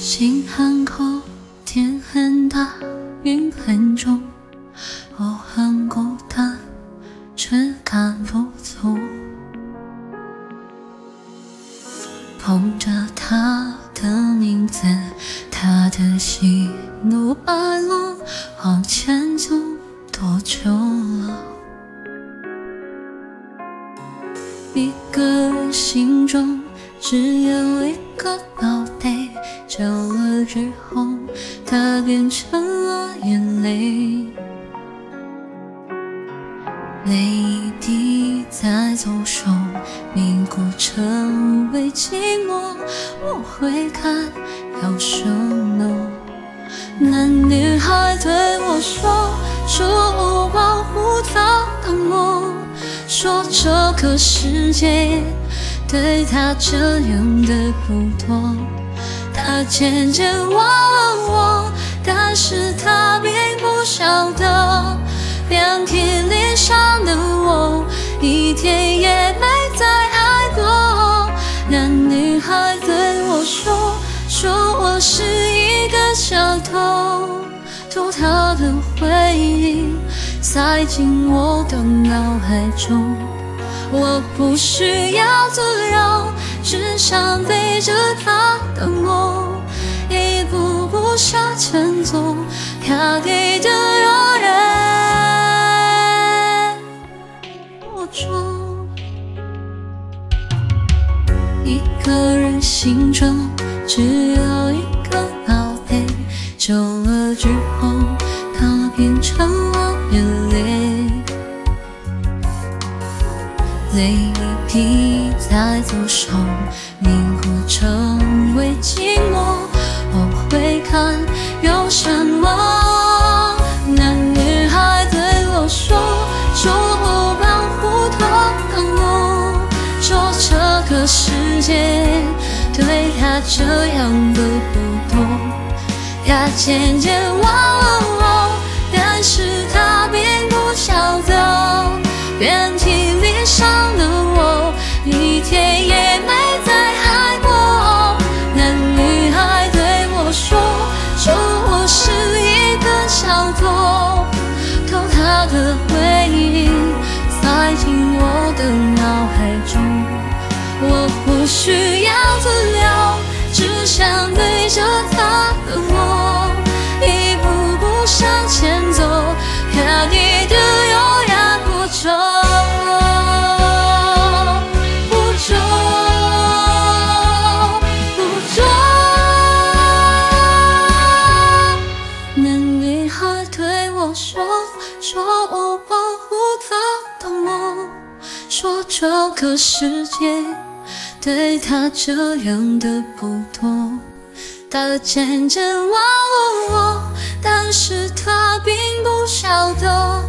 心很空，天很大，云很重，我很孤单，却赶不走。捧着他的名字，他的喜怒哀乐，往前走多久了？一个人心中只有一个宝久了之后，它变成了眼泪，泪滴在左手，凝固成为寂寞。我会看有什么？那女孩对我说，说我保护她的梦，说这个世界对她这样的不多。渐渐忘了我，但是她并不晓得，遍体鳞伤的我，一天也没再爱过。那女孩对我说，说我是一个小偷，偷她的回忆，塞进我的脑海中。我不需要自由，只想背着她的梦，一步步向前走，她给的永远我中。一个人心中只有一个宝贝，久了之后，它变成了眼泪，泪一滴在左手，界对他这样的不多，他渐渐忘了我，但是他并不晓得，遍体鳞伤的我，一天也没再爱过。那女孩对我说，说我是一个小偷，偷她的回忆，塞进我的脑海中。我不需要自由，只想对着她的梦，一步步向前走，看你的永远不重，不重，不重。那女孩对我说，说我保护她的梦，说这个世界对他这样的不多。他渐渐忘了我，但是他并不晓得，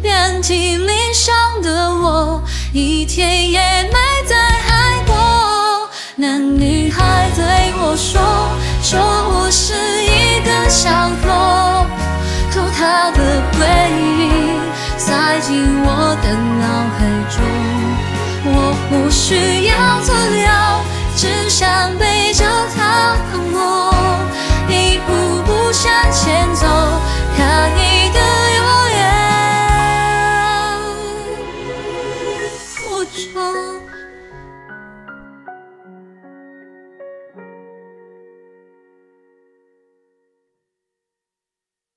遍体鳞伤的我，一天也没再爱过。那女孩对我说，说我是不需要自由，只想背着他的梦，一步步向前走，